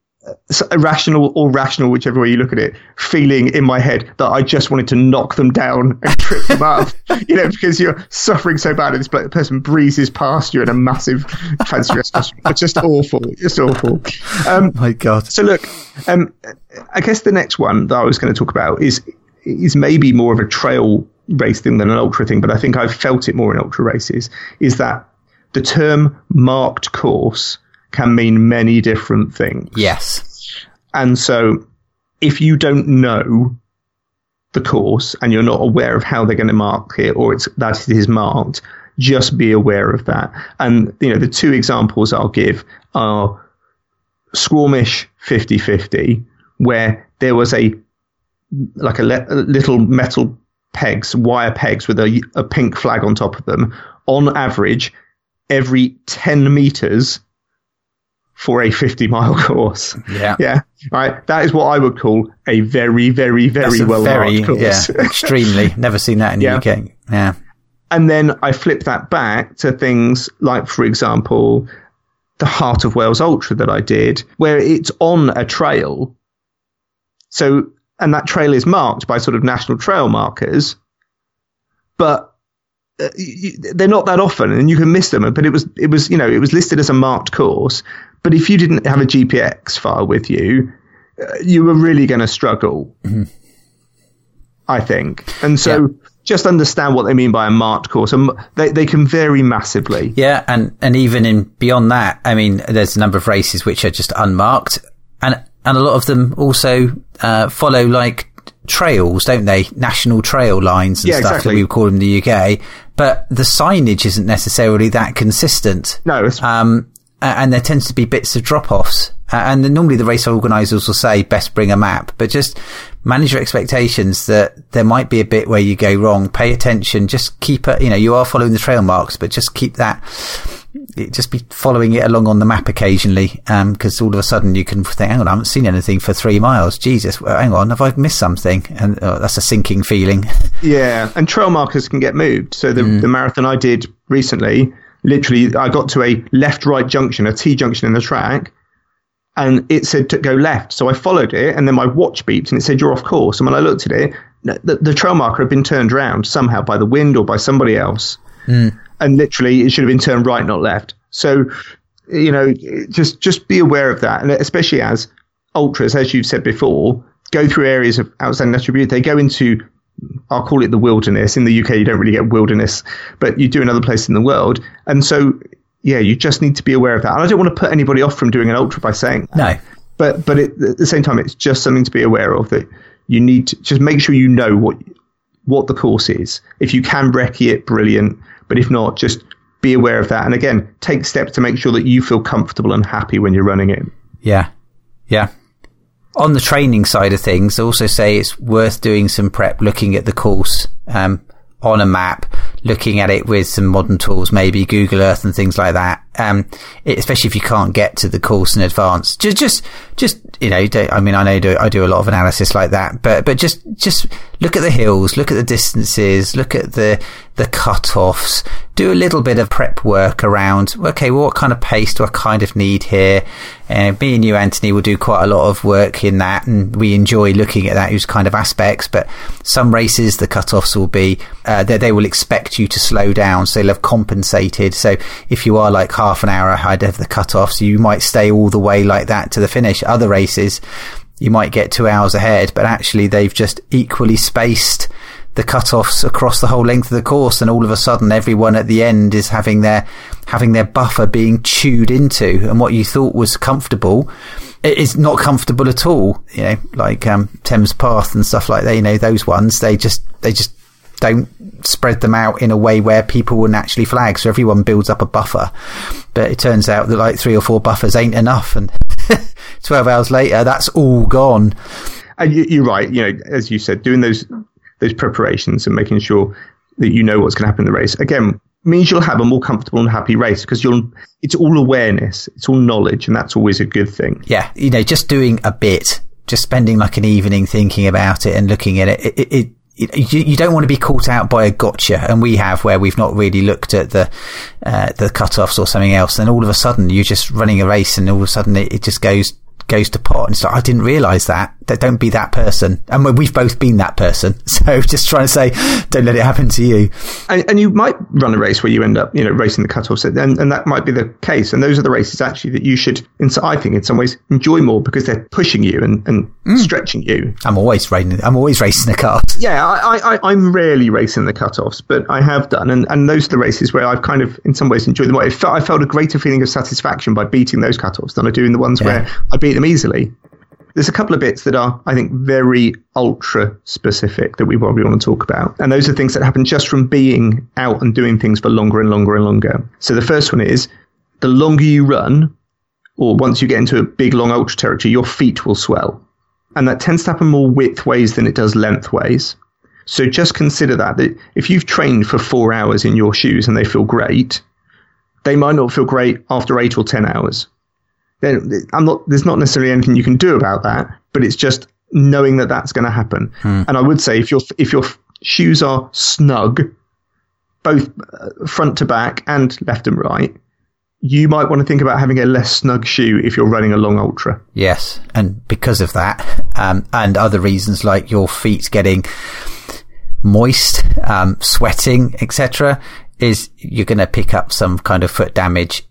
irrational or rational, whichever way you look at it, feeling in my head that I just wanted to knock them down and trip them up, you know, because you're suffering so bad and this person breezes past you in a massive fancy dress costume. It's just awful. Just awful. Um, My God. So look, um, I guess the next one that I was going to talk about is, is maybe more of a trail race thing than an ultra thing, but I think I've felt it more in ultra races is that the term marked course can mean many different things. Yes. And so if you don't know the course and you're not aware of how they're going to mark it or it's that it is marked, just be aware of that. And you know, the two examples I'll give are Squamish 50-50, where there was a like a, le- a little metal pegs, wire pegs with a, a pink flag on top of them. On average, every 10 meters, for a 50 mile course. Yeah. Yeah. Right. That is what I would call a very, very, very well very, course. Yeah, extremely. Never seen that in Yeah. the UK. Yeah. and then I flip that back to things like, for example, the Heart of Wales Ultra that I did, where it's on a trail. So, and that trail is marked by sort of national trail markers, but uh, they're not that often and you can miss them. But it was, it was, you know, it was listed as a marked course. But if you didn't have a GPX file with you, uh, you were really going to struggle. I think. And so Yeah. just understand what they mean by a marked course. And they, they can vary massively. Yeah, and and even in beyond that, I mean, there's a number of races which are just unmarked, and and a lot of them also uh, follow like trails, don't they? National trail lines and Yeah, stuff exactly. that we would call them in the UK. But the signage isn't necessarily that consistent. No, it's, Um, a- and there tends to be bits of drop offs. Uh, and then normally the race organisers will say best bring a map, but just manage your expectations that there might be a bit where you go wrong. Pay attention. Just keep it, you know, you are following the trail marks, but just keep that, just be following it along on the map occasionally. Um, cause all of a sudden you can think, hang on, I haven't seen anything for three miles. Jesus, well, hang on, have I missed something? And uh, that's a sinking feeling. yeah. And trail markers can get moved. So the, the marathon I did recently, literally, I got to a left right junction, a T junction in the track. And it said to go left. So I followed it and then my watch beeped and it said you're off course. And when I looked at it, the, the trail marker had been turned around somehow by the wind or by somebody else. Hmm. And literally it should have been turned right, not left. So, you know, just, just be aware of that. And especially as ultras, as you've said before, go through areas of outstanding beauty. They go into, I'll call it the wilderness. In the UK, you don't really get wilderness, but you do in other places in the world. And so, yeah, you just need to be aware of that. And I don't want to put anybody off from doing an ultra by saying that no. but but it, at the same time, it's just something to be aware of that you need to just make sure you know what what the course is. If you can recce it, brilliant. But if not, just be aware of that. And again, take steps to make sure that you feel comfortable and happy when you're running it. Yeah. Yeah. On the training side of things, also say it's worth doing some prep, looking at the course, um, on a map, looking at it with some modern tools, maybe Google Earth and things like that. Um, especially if you can't get to the course in advance. Just, just, just, you know, I mean, I know do, I do a lot of analysis like that, but, but just, just look at the hills, look at the distances, look at the, the cut-offs, do a little bit of prep work around, okay, well, what kind of pace do I kind of need here? And me and you, Anthony, will do quite a lot of work in that and we enjoy looking at that, those kind of aspects. But some races, the cut-offs will be, uh, they, they will expect you to slow down. So they'll have compensated. So if you are like half an hour ahead of the cut-offs, you might stay all the way like that to the finish. Other races, you might get two hours ahead, but actually they've just equally spaced the cut-offs across the whole length of the course and all of a sudden everyone at the end is having their having their buffer being chewed into and what you thought was comfortable is not comfortable at all you know like um, Thames Path and stuff like that you know those ones they just they just don't spread them out in a way where people will naturally flag so everyone builds up a buffer but it turns out that like three or four buffers ain't enough and 12 hours later that's all gone And you, you're right. You know, as you said, doing those those preparations and making sure that you know what's going to happen in the race again means you'll have a more comfortable and happy race because you'll. It's all awareness. It's all knowledge, and that's always a good thing. yeah, you know, just doing a bit, just spending like an evening thinking about it and looking at it, it, it you, you don't want to be caught out by a gotcha, and we have where we've not really looked at the uh, the cut-offs or something else, and all of a sudden you're just running a race, and all of a sudden it, it just goes goes to pot and stuff. I didn't realize that. Don't be that person. And we've both been that person. So just trying to say, don't let it happen to you. And, and you might run a race where you end up, you know, racing the cutoffs, and, and that might be the case. And those are the races actually that you should, in, I think, in some ways, enjoy more because they're pushing you and, and mm. stretching you. I'm always racing. I'm always racing the cutoffs. Yeah, I, I, I'm rarely racing the cutoffs, but I have done, and, and those are the races where I've kind of, in some ways, enjoyed them. I felt, I felt a greater feeling of satisfaction by beating those cutoffs than I do in the ones yeah. where I beat them easily. There's a couple of bits that are, I think, very ultra specific that we probably want to talk about. And those are things that happen just from being out and doing things for longer and longer and longer. So the first one is the longer you run, or once you get into a big, long ultra territory, your feet will swell. And that tends to happen more width ways than it does length ways. So just consider that, that if you've trained for four hours in your shoes and they feel great, they might not feel great after eight or 10 hours I'm not. There's not necessarily anything you can do about that, but it's just knowing that that's going to happen. Hmm. And I would say if your if your shoes are snug, both uh, front to back and left and right, you might want to think about having a less snug shoe if you're running a long ultra. Yes, and because of that, um, and other reasons like your feet getting moist, um, sweating, etc., is you're going to pick up some kind of foot damage.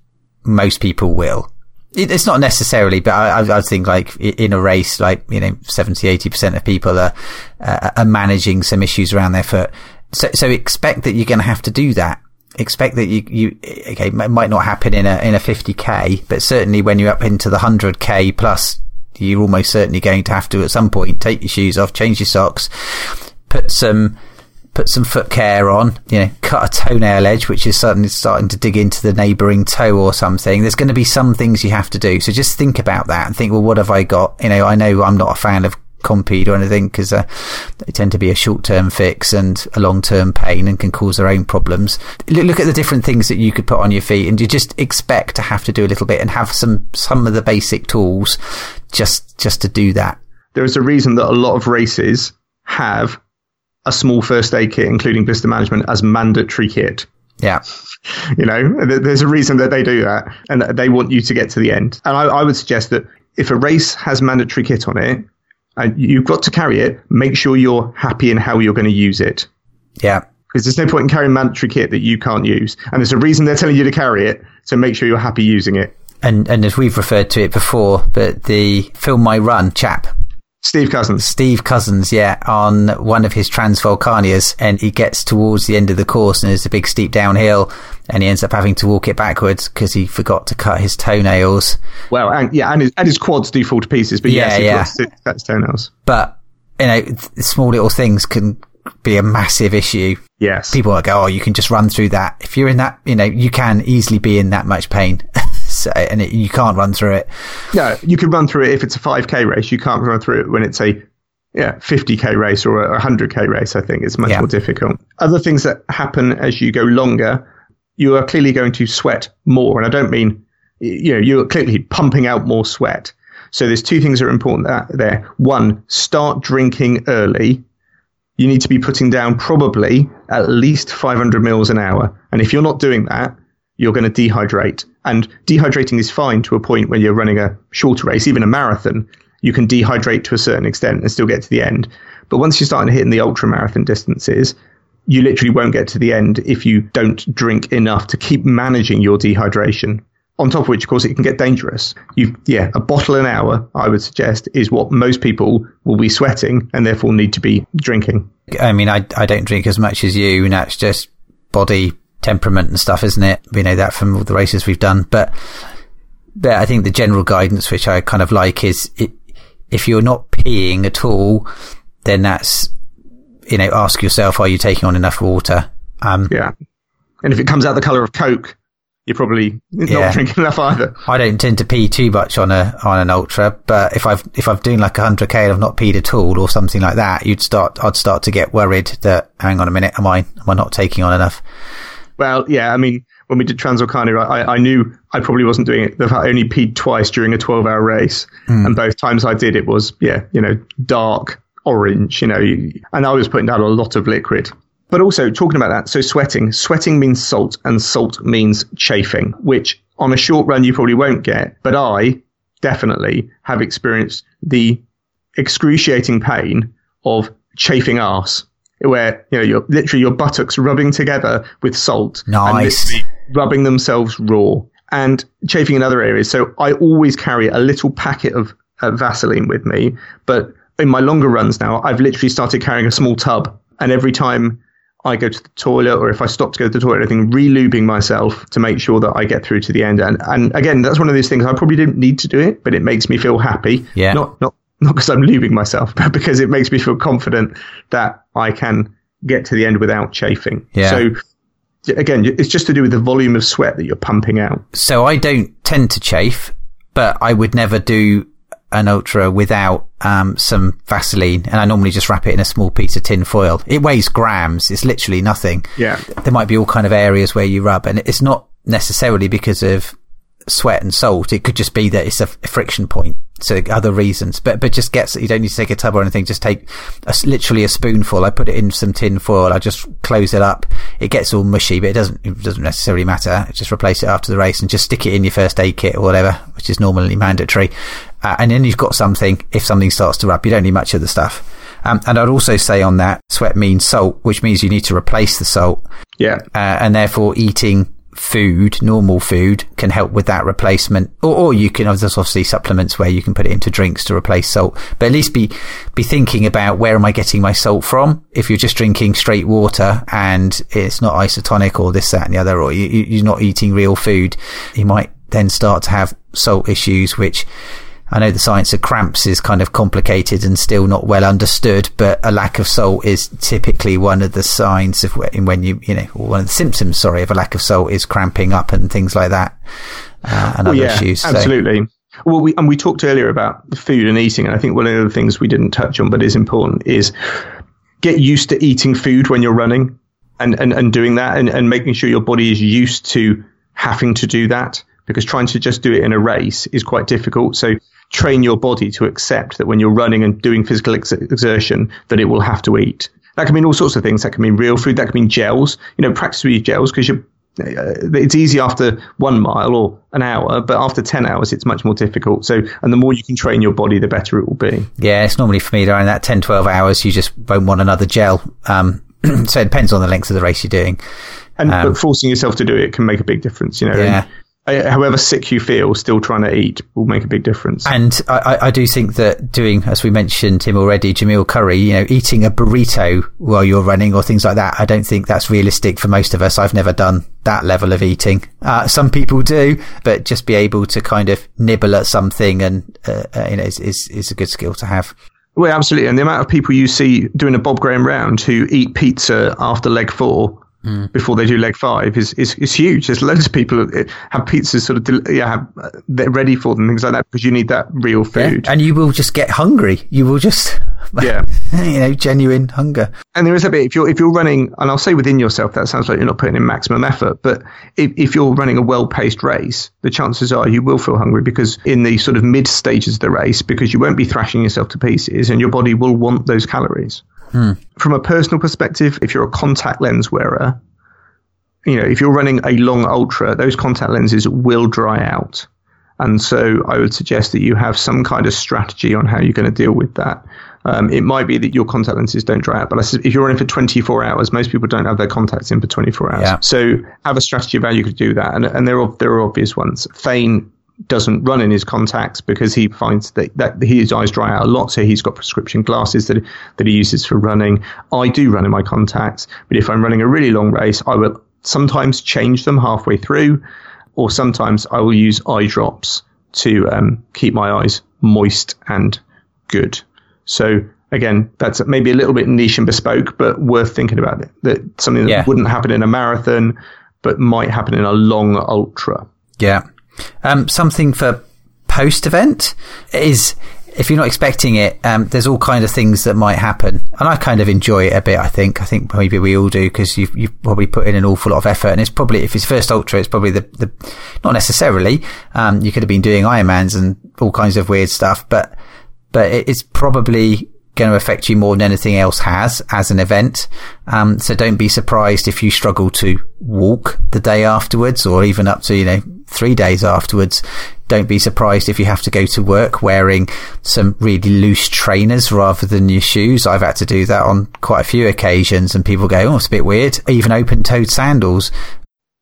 Most people will it's not necessarily, but I, I, think like in a race, like, you know, 70, 80% of people are, uh, are managing some issues around their foot. So, so expect that you're going to have to do that. Expect that you, you, okay, it might not happen in a, in a 50k, but certainly when you're up into the 100k plus, you're almost certainly going to have to at some point take your shoes off, change your socks, put some, put some foot care on, you know, cut a toenail edge, which is suddenly starting to dig into the neighbouring toe or something. There's going to be some things you have to do. So just think about that and think, well, what have I got? You know, I know I'm not a fan of Compeed or anything because uh, they tend to be a short-term fix and a long-term pain and can cause their own problems. Look at the different things that you could put on your feet and you just expect to have to do a little bit and have some, some of the basic tools just, just to do that. There is a reason that a lot of races have a small first aid kit, including blister management, as mandatory kit. Yeah. You know, there's a reason that they do that and they want you to get to the end. And I, I would suggest that if a race has mandatory kit on it and you've got to carry it, make sure you're happy in how you're going to use it. Yeah. Because there's no point in carrying mandatory kit that you can't use. And there's a reason they're telling you to carry it. So make sure you're happy using it. And, and as we've referred to it before, but the Film My Run chap Steve Cousins. Steve Cousins, yeah, on one of his Transvulcanias, and he gets towards the end of the course, and there's a big steep downhill, and he ends up having to walk it backwards because he forgot to cut his toenails. Well, and, yeah, and his, and his quads do fall to pieces, but yeah, yes, yeah. his toenails. But you know, small little things can be a massive issue. Yes, people will go, "Oh, you can just run through that." If you're in that, you know, you can easily be in that much pain. and it, you can't run through it. No, you can run through it if it's a 5k race. You can't run through it when it's a yeah 50k race or a 100k race. I think it's much yeah. more difficult. Other things that happen as you go longer, you are clearly going to sweat more, and I don't mean you know you're clearly pumping out more sweat. So there's two things that are important uh, there. One, start drinking early. You need to be putting down probably at least 500 mils an hour. And if you're not doing that, you're going to dehydrate. And dehydrating is fine to a point when you're running a shorter race, even a marathon. You can dehydrate to a certain extent and still get to the end. But once you're starting to hit the ultra marathon distances, you literally won't get to the end if you don't drink enough to keep managing your dehydration. On top of which, of course, it can get dangerous. You, yeah, a bottle an hour, I would suggest, is what most people will be sweating and therefore need to be drinking. I mean, I, I don't drink as much as you, and that's just body temperament and stuff, isn't it? We know that from all the races we've done. But, but I think the general guidance, which I kind of like, is it, if you're not peeing at all, then that's, you know, ask yourself, are you taking on enough water? Um, yeah. And if it comes out the colour of Coke, you're probably not yeah. drinking enough either. I don't tend to pee too much on a on an ultra, but if I've if I'm doing like a hundred k and I've not peed at all or something like that, you'd start I'd start to get worried that hang on a minute, am I am I not taking on enough? Well, yeah, I mean, when we did Transvulcania, I, I knew I probably wasn't doing it. I only peed twice during a 12 hour race. Mm. And both times I did, it was, yeah, you know, dark orange, you know, and I was putting down a lot of liquid. But also talking about that, so sweating, sweating means salt and salt means chafing, which on a short run you probably won't get. But I definitely have experienced the excruciating pain of chafing arse, where you know you're literally your buttocks rubbing together with salt, nice, and rubbing themselves raw, and chafing in other areas. So I always carry a little packet of uh, Vaseline with me, but in my longer runs now, I've literally started carrying a small tub, and every time I go to the toilet or if I stop to go to the toilet, I think re-lubing myself to make sure that I get through to the end. And and again, that's one of those things I probably didn't need to do it, but it makes me feel happy. Yeah. Not not not because I'm lubing myself, but because it makes me feel confident that I can get to the end without chafing. Yeah. So again, it's just to do with the volume of sweat that you're pumping out. So I don't tend to chafe, but I would never do an ultra without um, some Vaseline, and I normally just wrap it in a small piece of tin foil. It weighs grams; it's literally nothing. Yeah, there might be all kind of areas where you rub, and it's not necessarily because of sweat and salt. It could just be that it's a, a friction point. So other reasons, but but just gets you don't need to take a tub or anything. Just take a, literally a spoonful. I put it in some tin foil. I just close it up. It gets all mushy, but it doesn't it doesn't necessarily matter. Just replace it after the race and just stick it in your first aid kit or whatever, which is normally mandatory. Uh, and then you've got something. If something starts to rub, you don't need much of the stuff. Um, and I'd also say on that, sweat means salt, which means you need to replace the salt. Yeah. Uh, and therefore eating food, normal food, can help with that replacement. Or, or you can, there's obviously supplements where you can put it into drinks to replace salt. But at least be, be thinking about where am I getting my salt from? If you're just drinking straight water and it's not isotonic or this, that and the other, or you, you're not eating real food, you might then start to have salt issues, which I know the science of cramps is kind of complicated and still not well understood, but a lack of salt is typically one of the signs of when, when you, you know, one of the symptoms, sorry, of a lack of salt is cramping up and things like that, uh, and well, other yeah, issues. Absolutely. Well, we, and we talked earlier about food and eating, and I think one of the things we didn't touch on, but is important, is get used to eating food when you're running and, and, and doing that and, and making sure your body is used to having to do that because trying to just do it in a race is quite difficult. So train your body to accept that when you're running and doing physical ex- exertion, that it will have to eat. That can mean all sorts of things. That can mean real food. That can mean gels. You know, practice with your gels because you uh, it's easy after one mile or an hour, but after 10 hours, it's much more difficult. So, and the more you can train your body, the better it will be. Yeah, it's normally for me during that 10, 12 hours, you just won't want another gel. Um, so it depends on the length of the race you're doing. And um, but forcing yourself to do it can make a big difference, you know. Yeah however sick you feel, still trying to eat will make a big difference. And I, I, do think that doing, as we mentioned him already, Jamil Coury, you know, eating a burrito while you're running or things like that, I don't think that's realistic for most of us. I've never done that level of eating. Uh, some people do, but just be able to kind of nibble at something and, uh, uh, you know, is, is, is a good skill to have. Well, absolutely. And the amount of people you see doing a Bob Graham round who eat pizza after leg four mm. before they do leg five is, is, is huge. There's loads of people have pizzas sort of yeah have, uh, they're ready for them things like that because you need that real food. Yeah. And you will just get hungry. You will just yeah you know genuine hunger. And there is a bit if you're if you're running and I'll say within yourself that sounds like you're not putting in maximum effort, but if, if you're running a well paced race, the chances are you will feel hungry because in the sort of mid stages of the race because you won't be thrashing yourself to pieces and your body will want those calories. Hmm. From a personal perspective, if you're a contact lens wearer, you know, if you're running a long ultra, those contact lenses will dry out. And so I would suggest that you have some kind of strategy on how you're going to deal with that. Um, it might be that your contact lenses don't dry out, but if you're running for 24 hours, most people don't have their contacts in for 24 hours. Yeah. So have a strategy of how you could do that. And, and there are, there are obvious ones. Thane doesn't run in his contacts because he finds that, that his eyes dry out a lot. So he's got prescription glasses that, that he uses for running. I do run in my contacts, but if I'm running a really long race, I will sometimes change them halfway through, or sometimes I will use eye drops to um, keep my eyes moist and good. So again, that's maybe a little bit niche and bespoke, but worth thinking about it. That something that yeah. wouldn't happen in a marathon, but might happen in a long ultra. Yeah. Um, something for post event is if you're not expecting it, um, there's all kind of things that might happen, and I kind of enjoy it a bit. I think, I think maybe we all do because you've you've probably put in an awful lot of effort, and it's probably if it's first ultra, it's probably the the not necessarily. Um, you could have been doing Ironmans and all kinds of weird stuff, but but it's probably going to affect you more than anything else has as an event. Um, so don't be surprised if you struggle to walk the day afterwards or even up to, you know, three days afterwards. don't be surprised if you have to go to work wearing some really loose trainers rather than your shoes. I've had to do that on quite a few occasions and people go, oh, it's a bit weird. Even open toed sandals.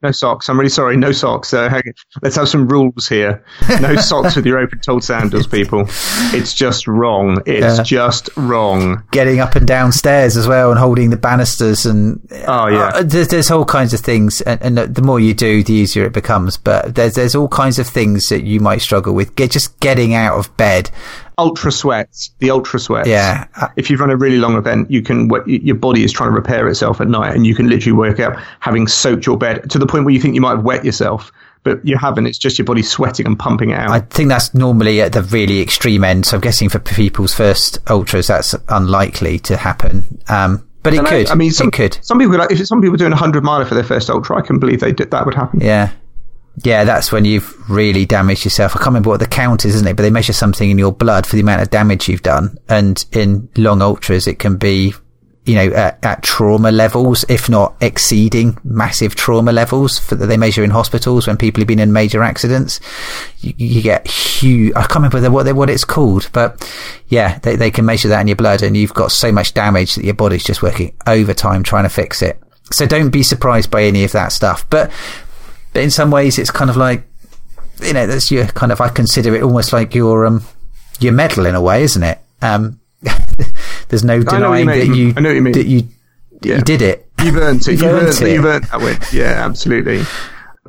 No socks. I'm really sorry. No socks. Uh, let's have some rules here. No socks with your open-toed sandals, people. It's just wrong. It's yeah. just wrong. Getting up and down stairs as well, and holding the banisters, and oh yeah, uh, there's, there's, all kinds of things. And, and, the more you do, the easier it becomes. But there's there's all kinds of things that you might struggle with. Get just getting out of bed ultra sweats, the ultra sweats. Yeah. If you've run a really long event, you can your body is trying to repair itself at night, and you can literally work out having soaked your bed to the point where you think you might have wet yourself. But you haven't. It's just your body sweating and pumping it out. I think that's normally at the really extreme end. So I'm guessing for people's first ultras, that's unlikely to happen. Um, but it could. I mean, some, it could. Some people, like, if some people doing a hundred miler for their first ultra, I can believe they did, that would happen. Yeah, yeah, that's when you've really damaged yourself. I can't remember what the count is, isn't it? But they measure something in your blood for the amount of damage you've done. And in long ultras, it can be, you know, at, at trauma levels, if not exceeding massive trauma levels for, that they measure in hospitals when people have been in major accidents. You, you get huge, I can't remember what, what it's called, but yeah, they, they can measure that in your blood and you've got so much damage that your body's just working overtime trying to fix it. So don't be surprised by any of that stuff. But but in some ways, it's kind of like, you know, that's your kind of, I consider it almost like your, um, your medal in a way, isn't it? Um, there's no denying that you, I know what you mean. that you, yeah. you did it. You've earned it. you've, earned, earned it. You've earned that win. Yeah, absolutely.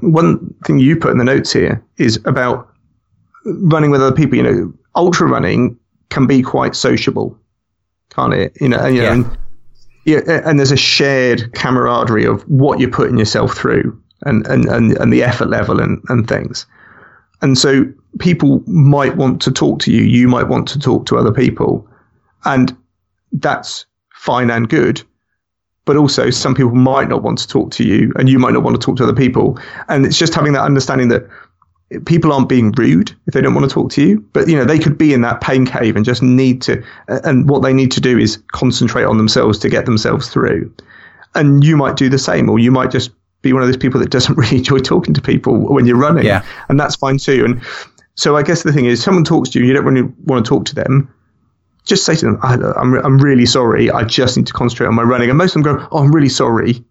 One thing you put in the notes here is about running with other people. You know, ultra running can be quite sociable, can't it? You know, and, you yeah. know, and, yeah, and there's a shared camaraderie of what you're putting yourself through and, and, and, and the effort level and, and things. And so people might want to talk to you. You might want to talk to other people. And that's fine and good. But also some people might not want to talk to you and you might not want to talk to other people. And it's just having that understanding that people aren't being rude if they don't want to talk to you, but you know, they could be in that pain cave and just need to, and what they need to do is concentrate on themselves to get themselves through. And you might do the same, or you might just be one of those people that doesn't really enjoy talking to people when you're running. Yeah. And that's fine too. And so I guess the thing is, someone talks to you, you don't really want to talk to them. Just say to them, I, am I'm, I'm really sorry. I just need to concentrate on my running. And most of them go, Oh, I'm really sorry.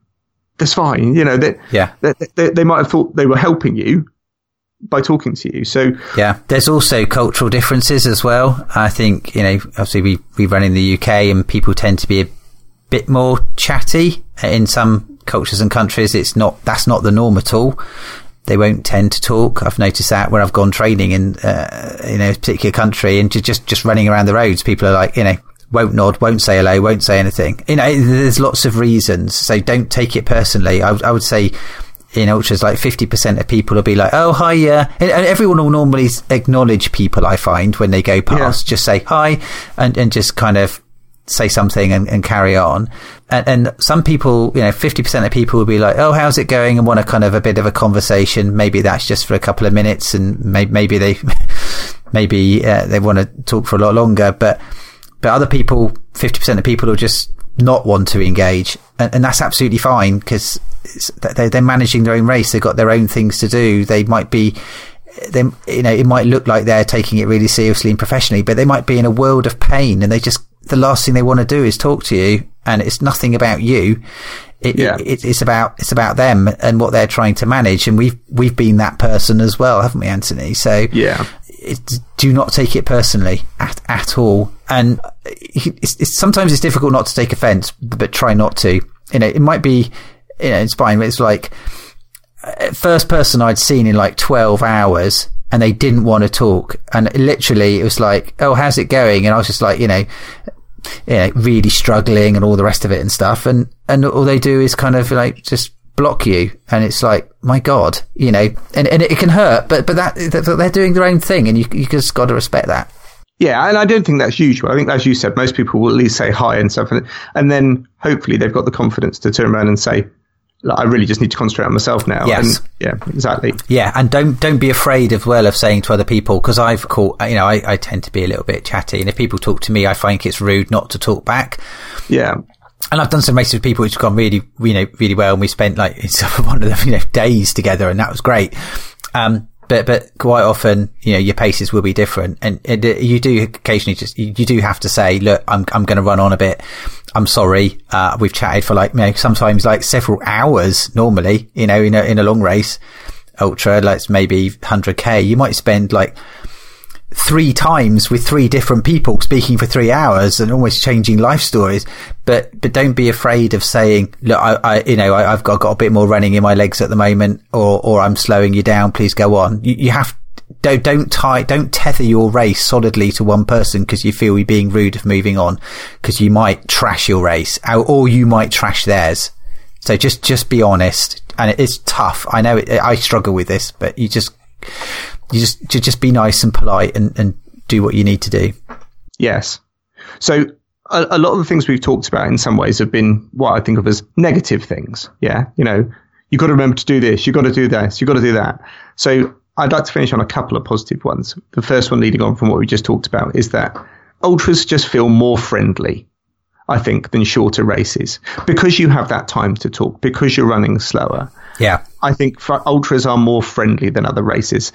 That's fine. You know, they, yeah. They, they, they might have thought they were helping you by talking to you. So yeah, there's also cultural differences as well. I think, you know, obviously we, we run in the UK and people tend to be a bit more chatty in some cultures and countries, it's not that's not the norm at all. They won't tend to talk. I've noticed that when I've gone training in uh, in a particular country and just just running around the roads, people are like, you know, won't nod, won't say hello, won't say anything. You know, there's lots of reasons. So don't take it personally. I, I would say in ultras, like 50% of people will be like, oh, hi, yeah. And everyone will normally acknowledge people, I find, when they go past. Yeah. Just say hi and, and just kind of say something and, and carry on. And, and, some people, you know, 50% of people will be like, Oh, how's it going? And want a kind of a bit of a conversation. Maybe that's just for a couple of minutes and may, maybe they, maybe uh, they want to talk for a lot longer. But, but other people, 50% of people will just not want to engage. And, and that's absolutely fine because they're, they're managing their own race. They've got their own things to do. They might be, they, you know, it might look like they're taking it really seriously and professionally, but they might be in a world of pain and they just the last thing they want to do is talk to you, and it's nothing about you. It, yeah. it, it's about it's about them and what they're trying to manage, and we've we've been that person as well, haven't we, Anthony? So yeah, it, do not take it personally at at all. And it's, it's, sometimes it's difficult not to take offence, but try not to. You know, it might be you know it's fine. But it's like uh, first person I'd seen in like twelve hours and they didn't want to talk. And literally, it was like, "Oh, how's it going?" And I was just like, you know, you know, really struggling and all the rest of it and stuff. And and all they do is kind of like just block you, and it's like, my God, you know, and and it can hurt, but but that they're doing their own thing, and you you just got to respect that. Yeah, and I don't think that's usual. I think, as you said, most people will at least say hi and stuff, and, and then hopefully they've got the confidence to turn around and say, like, I really just need to concentrate on myself now. Yes. And, yeah, exactly. Yeah, and don't don't be afraid of well of saying to other people because I've caught you know I, I tend to be a little bit chatty, and if people talk to me, I find it's rude not to talk back. Yeah. And I've done some races with people which have gone really, you know, really well, and we spent like it's one of the you know, days together, and that was great. Um, but but quite often, you know, your paces will be different, and, and you do occasionally just you, you do have to say, look, I'm I'm going to run on a bit. I'm sorry. Uh, we've chatted for like you know sometimes like several hours normally, you know, in a in a long race, ultra, like maybe 100k, you might spend like three times with three different people speaking for three hours and almost changing life stories. But, but don't be afraid of saying, look, I, I you know, I, have got, got a bit more running in my legs at the moment or, or I'm slowing you down. Please go on. You, you have, don't, don't tie, don't tether your race solidly to one person because you feel you're being rude of moving on because you might trash your race or you might trash theirs. So just, just be honest. And it is tough. I know it, I struggle with this, but you just, you just just be nice and polite and, and do what you need to do. Yes. So a, a, lot of the things we've talked about in some ways have been what I think of as negative things. Yeah. You know, you've got to remember to do this. You've got to do this. You've got to do that. So I'd like to finish on a couple of positive ones. The first one leading on from what we just talked about is that ultras just feel more friendly. I think, than shorter races because you have that time to talk, because you're running slower. Yeah. I think ultras are more friendly than other races.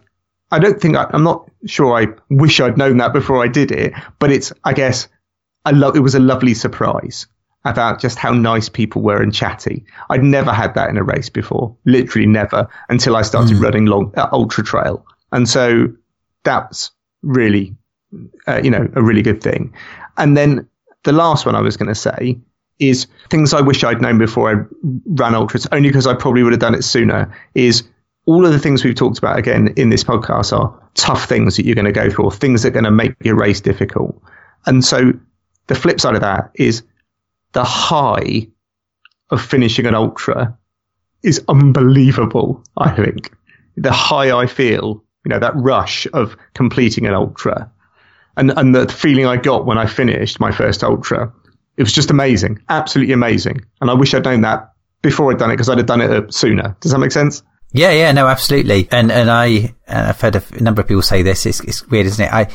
I don't think I, am not sure. I wish I'd known that before I did it, but it's I guess I lo- it was a lovely surprise about just how nice people were and chatty. I'd never had that in a race before, literally never until I started mm. running long uh, ultra trail, and so that's really uh, you know a really good thing. And then the last one I was going to say is things I wish I'd known before I ran ultras, only because I probably would have done it sooner. Is all of the things we've talked about again in this podcast are tough things that you're going to go through or things that are going to make your race difficult. And so the flip side of that is the high of finishing an ultra is unbelievable. I think the high I feel, you know, that rush of completing an ultra and, and the feeling I got when I finished my first ultra, it was just amazing, absolutely amazing. And I wish I'd known that before I'd done it because I'd have done it sooner. Does that make sense? Yeah, yeah, no, absolutely. And and I, I've heard a number of people say this. It's, it's weird, isn't it? I,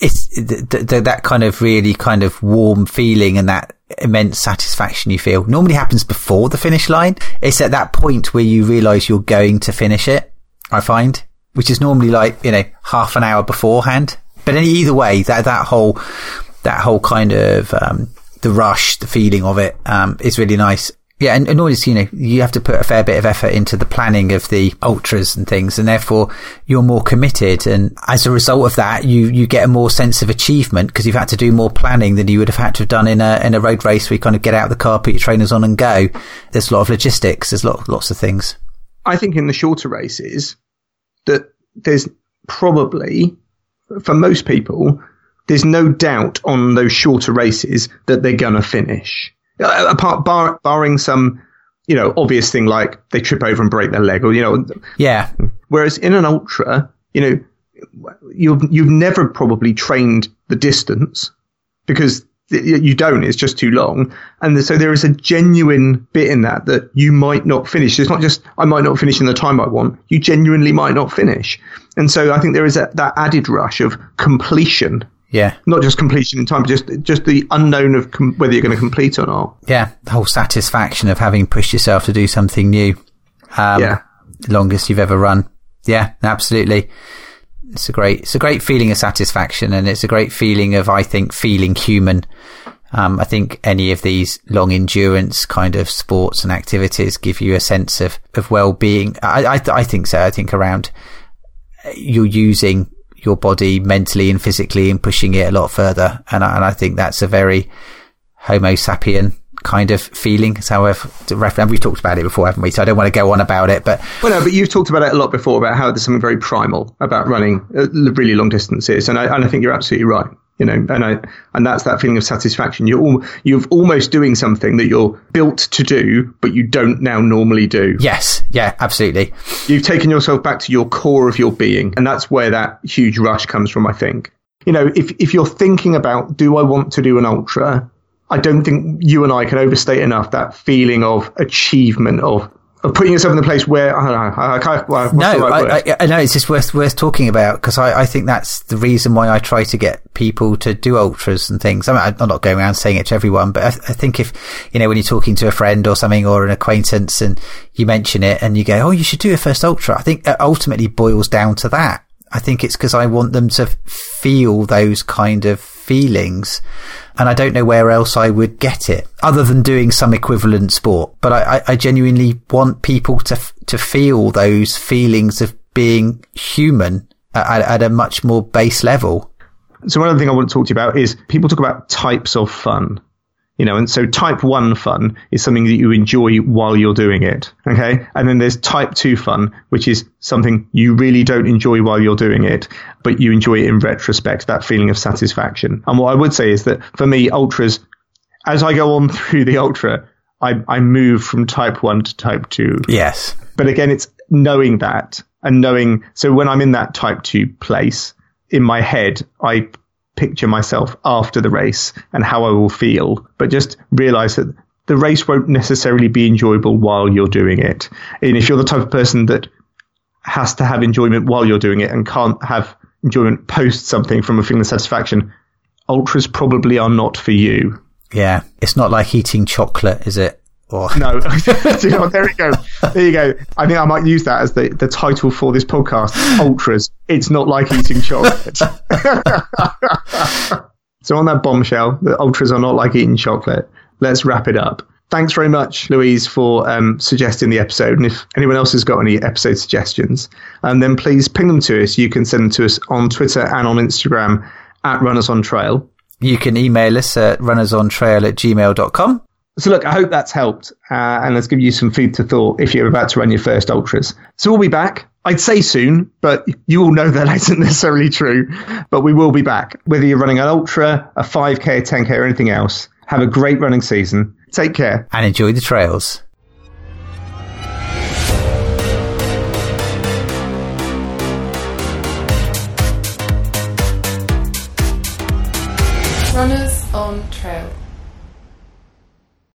it's that kind of really kind of warm feeling and that immense satisfaction you feel normally happens before the finish line. It's at that point where you realize you're going to finish it. I find, which is normally like you know half an hour beforehand. But either way, that that whole that whole kind of um, the rush, the feeling of it um, is really nice. Yeah, and, and always, you know, you have to put a fair bit of effort into the planning of the ultras and things, and therefore you're more committed. And as a result of that, you, you get a more sense of achievement because you've had to do more planning than you would have had to have done in a, in a road race where you kind of get out of the car, put your trainers on and go. There's a lot of logistics. There's lot, lots of things. I think in the shorter races that there's probably, for most people, there's no doubt on those shorter races that they're going to finish. Uh, apart bar, barring some you know obvious thing like they trip over and break their leg or you know yeah. Whereas in an ultra you know you've you've never probably trained the distance because you don't. It's just too long. And so there is a genuine bit in that that you might not finish. It's not just i might not finish in the time i want. You genuinely might not finish. And so i think there is a, that added rush of completion yeah. Not just completion in time, but just just the unknown of com- whether you're going to complete or not. Yeah. The whole satisfaction of having pushed yourself to do something new. Um, yeah. Longest you've ever run. Yeah, absolutely. It's a great, it's a great feeling of satisfaction and it's a great feeling of, I think, feeling human. Um, I think any of these long endurance kind of sports and activities give you a sense of, of well-being. I, I, I think so. I think around you're using your body mentally and physically and pushing it a lot further. And I, and I think that's a very Homo sapien kind of feeling. So I've, we've talked about it before, haven't we? So I don't want to go on about it, but well, no, but you've talked about it a lot before about how there's something very primal about running really long distances, and I, and I think you're absolutely right you know, and I, and that's that feeling of satisfaction. You're all, you're almost doing something that you're built to do, but you don't now normally do. Yes. Yeah, absolutely. You've taken yourself back to your core of your being. And that's where that huge rush comes from, I think. You know, if, if you're thinking about, do I want to do an ultra? I don't think you and I can overstate enough that feeling of achievement of, of putting yourself in the place where I don't know. I, I can't, well, No, right? I, I, I know it's just worth worth talking about because I, I think that's the reason why I try to get people to do ultras and things. I mean, I'm not going around saying it to everyone, but I, I think if you know when you're talking to a friend or something or an acquaintance and you mention it and you go, "Oh, you should do a first ultra," I think it ultimately boils down to that. I think it's because I want them to feel those kind of feelings. And I don't know where else I would get it other than doing some equivalent sport. But I, I, genuinely want people to, to feel those feelings of being human at, at a much more base level. So one other thing I want to talk to you about is people talk about types of fun. You know, and so type one fun is something that you enjoy while you're doing it. Okay. And then there's type two fun, which is something you really don't enjoy while you're doing it, but you enjoy it in retrospect, that feeling of satisfaction. And what I would say is that for me, ultras, as I go on through the ultra, I, I move from type one to type two. Yes. But again, it's knowing that and knowing. So when I'm in that type two place in my head, I picture myself after the race and how I will feel, but just realize that the race won't necessarily be enjoyable while you're doing it. And if you're the type of person that has to have enjoyment while you're doing it and can't have enjoyment post something from a feeling of satisfaction, ultras probably are not for you. Yeah. It's not like eating chocolate, is it? Or No, you know there we go. There you go. I think I might use that as the, the title for this podcast. Ultras. It's not like eating chocolate. so on that bombshell, the ultras are not like eating chocolate. Let's wrap it up. Thanks very much, Louise, for um, suggesting the episode. And if anyone else has got any episode suggestions, um, then please ping them to us. You can send them to us on Twitter and on Instagram at Runners on Trail. you can email us at runnersontrail at gmail.com. So look, I hope that's helped, uh, and let's give you some food to thought if you're about to run your first ultras. So we'll be back. I'd say soon, but you all know that isn't necessarily true. But we will be back. Whether you're running an ultra, a 5k, a 10k, or anything else, have a great running season. Take care. And enjoy the trails. Runners on Trail.